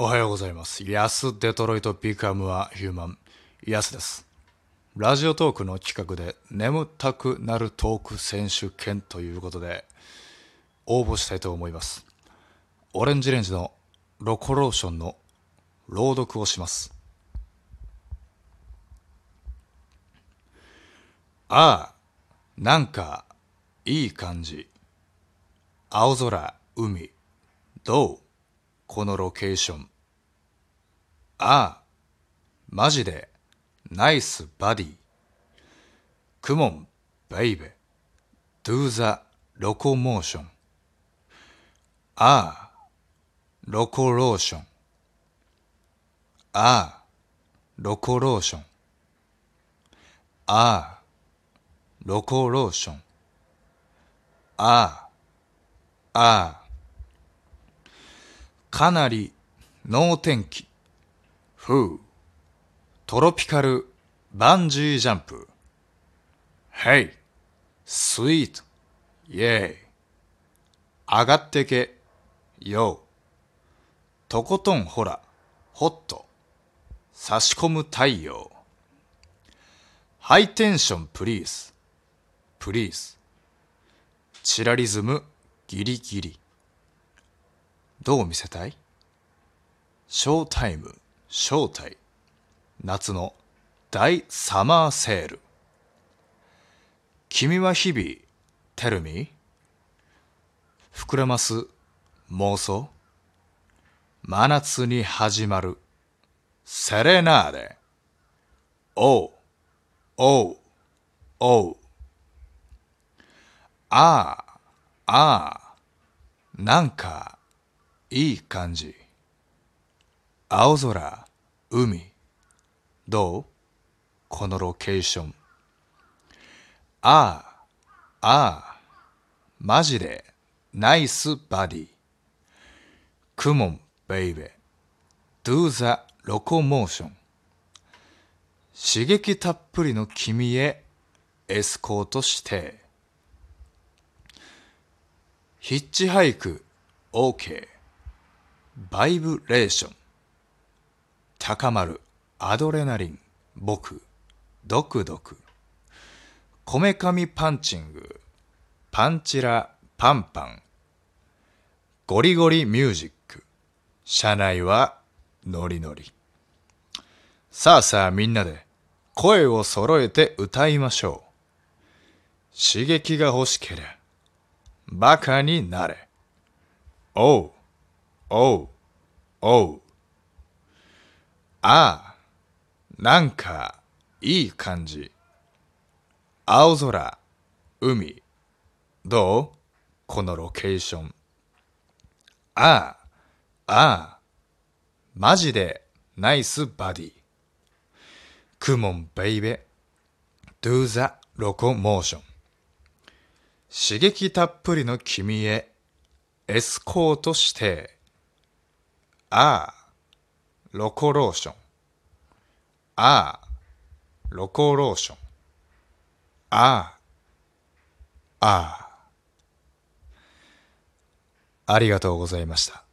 おはようございます。ヤスデトロイトビカムはヒューマン、ヤスです。ラジオトークの企画で眠たくなるトーク選手権ということで応募したいと思います。オレンジレンジのロコローションの朗読をします。ああ、なんかいい感じ。青空、海、どう？このロケーション。ああ、マジで、ナイスバディ。クモン、ベイベ。do the ロコモーション。ああ、ロコローション。ああ、ロコローション。ああ、ロコローション。ああ、ああ。かなり能天気。ふう。トロピカルバンジージャンプ。ヘイ。スイート。イェイ。上がってけ。よ。とことんほら。ホット。差し込む太陽。ハイテンションプリーズ。プリーズ。チラリズムギリギリ。どう見せたい？ショータイム、正体。夏の大サマーセール。君は日々、テルミ膨らます妄想真夏に始まるセレナーデ。おう、おう、おう。ああ、ああ、なんか、いい感じ。青空、海。どう？このロケーション。ああ、ああ、マジで、ナイスバディ。クモン、ベイベ。do the ロコモーション。刺激たっぷりの君へエスコートして。ヒッチハイク、OK。バイブレーション。高まるアドレナリン、僕、ドクドク。こめかみパンチング、パンチラ、パンパン。ゴリゴリミュージック。車内はノリノリ。さあさあみんなで声を揃えて歌いましょう。刺激が欲しけりゃ、バカになれ。おう、おう、おう。ああ、なんかいい感じ。青空、海。どう？このロケーション。ああ、ああ、マジでナイスバディ。クモンベイベ。do the ロコモーション。刺激たっぷりの君へエスコートして。ああ、ロコローション。ああ、ロコローション。ああ、ああ。ありがとうございました。